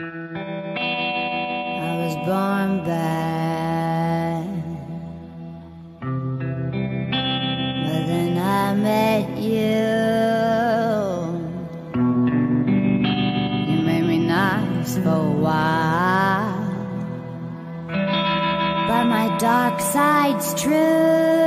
I was born bad, but then I met you. You made me nice for a while, but my dark side's true.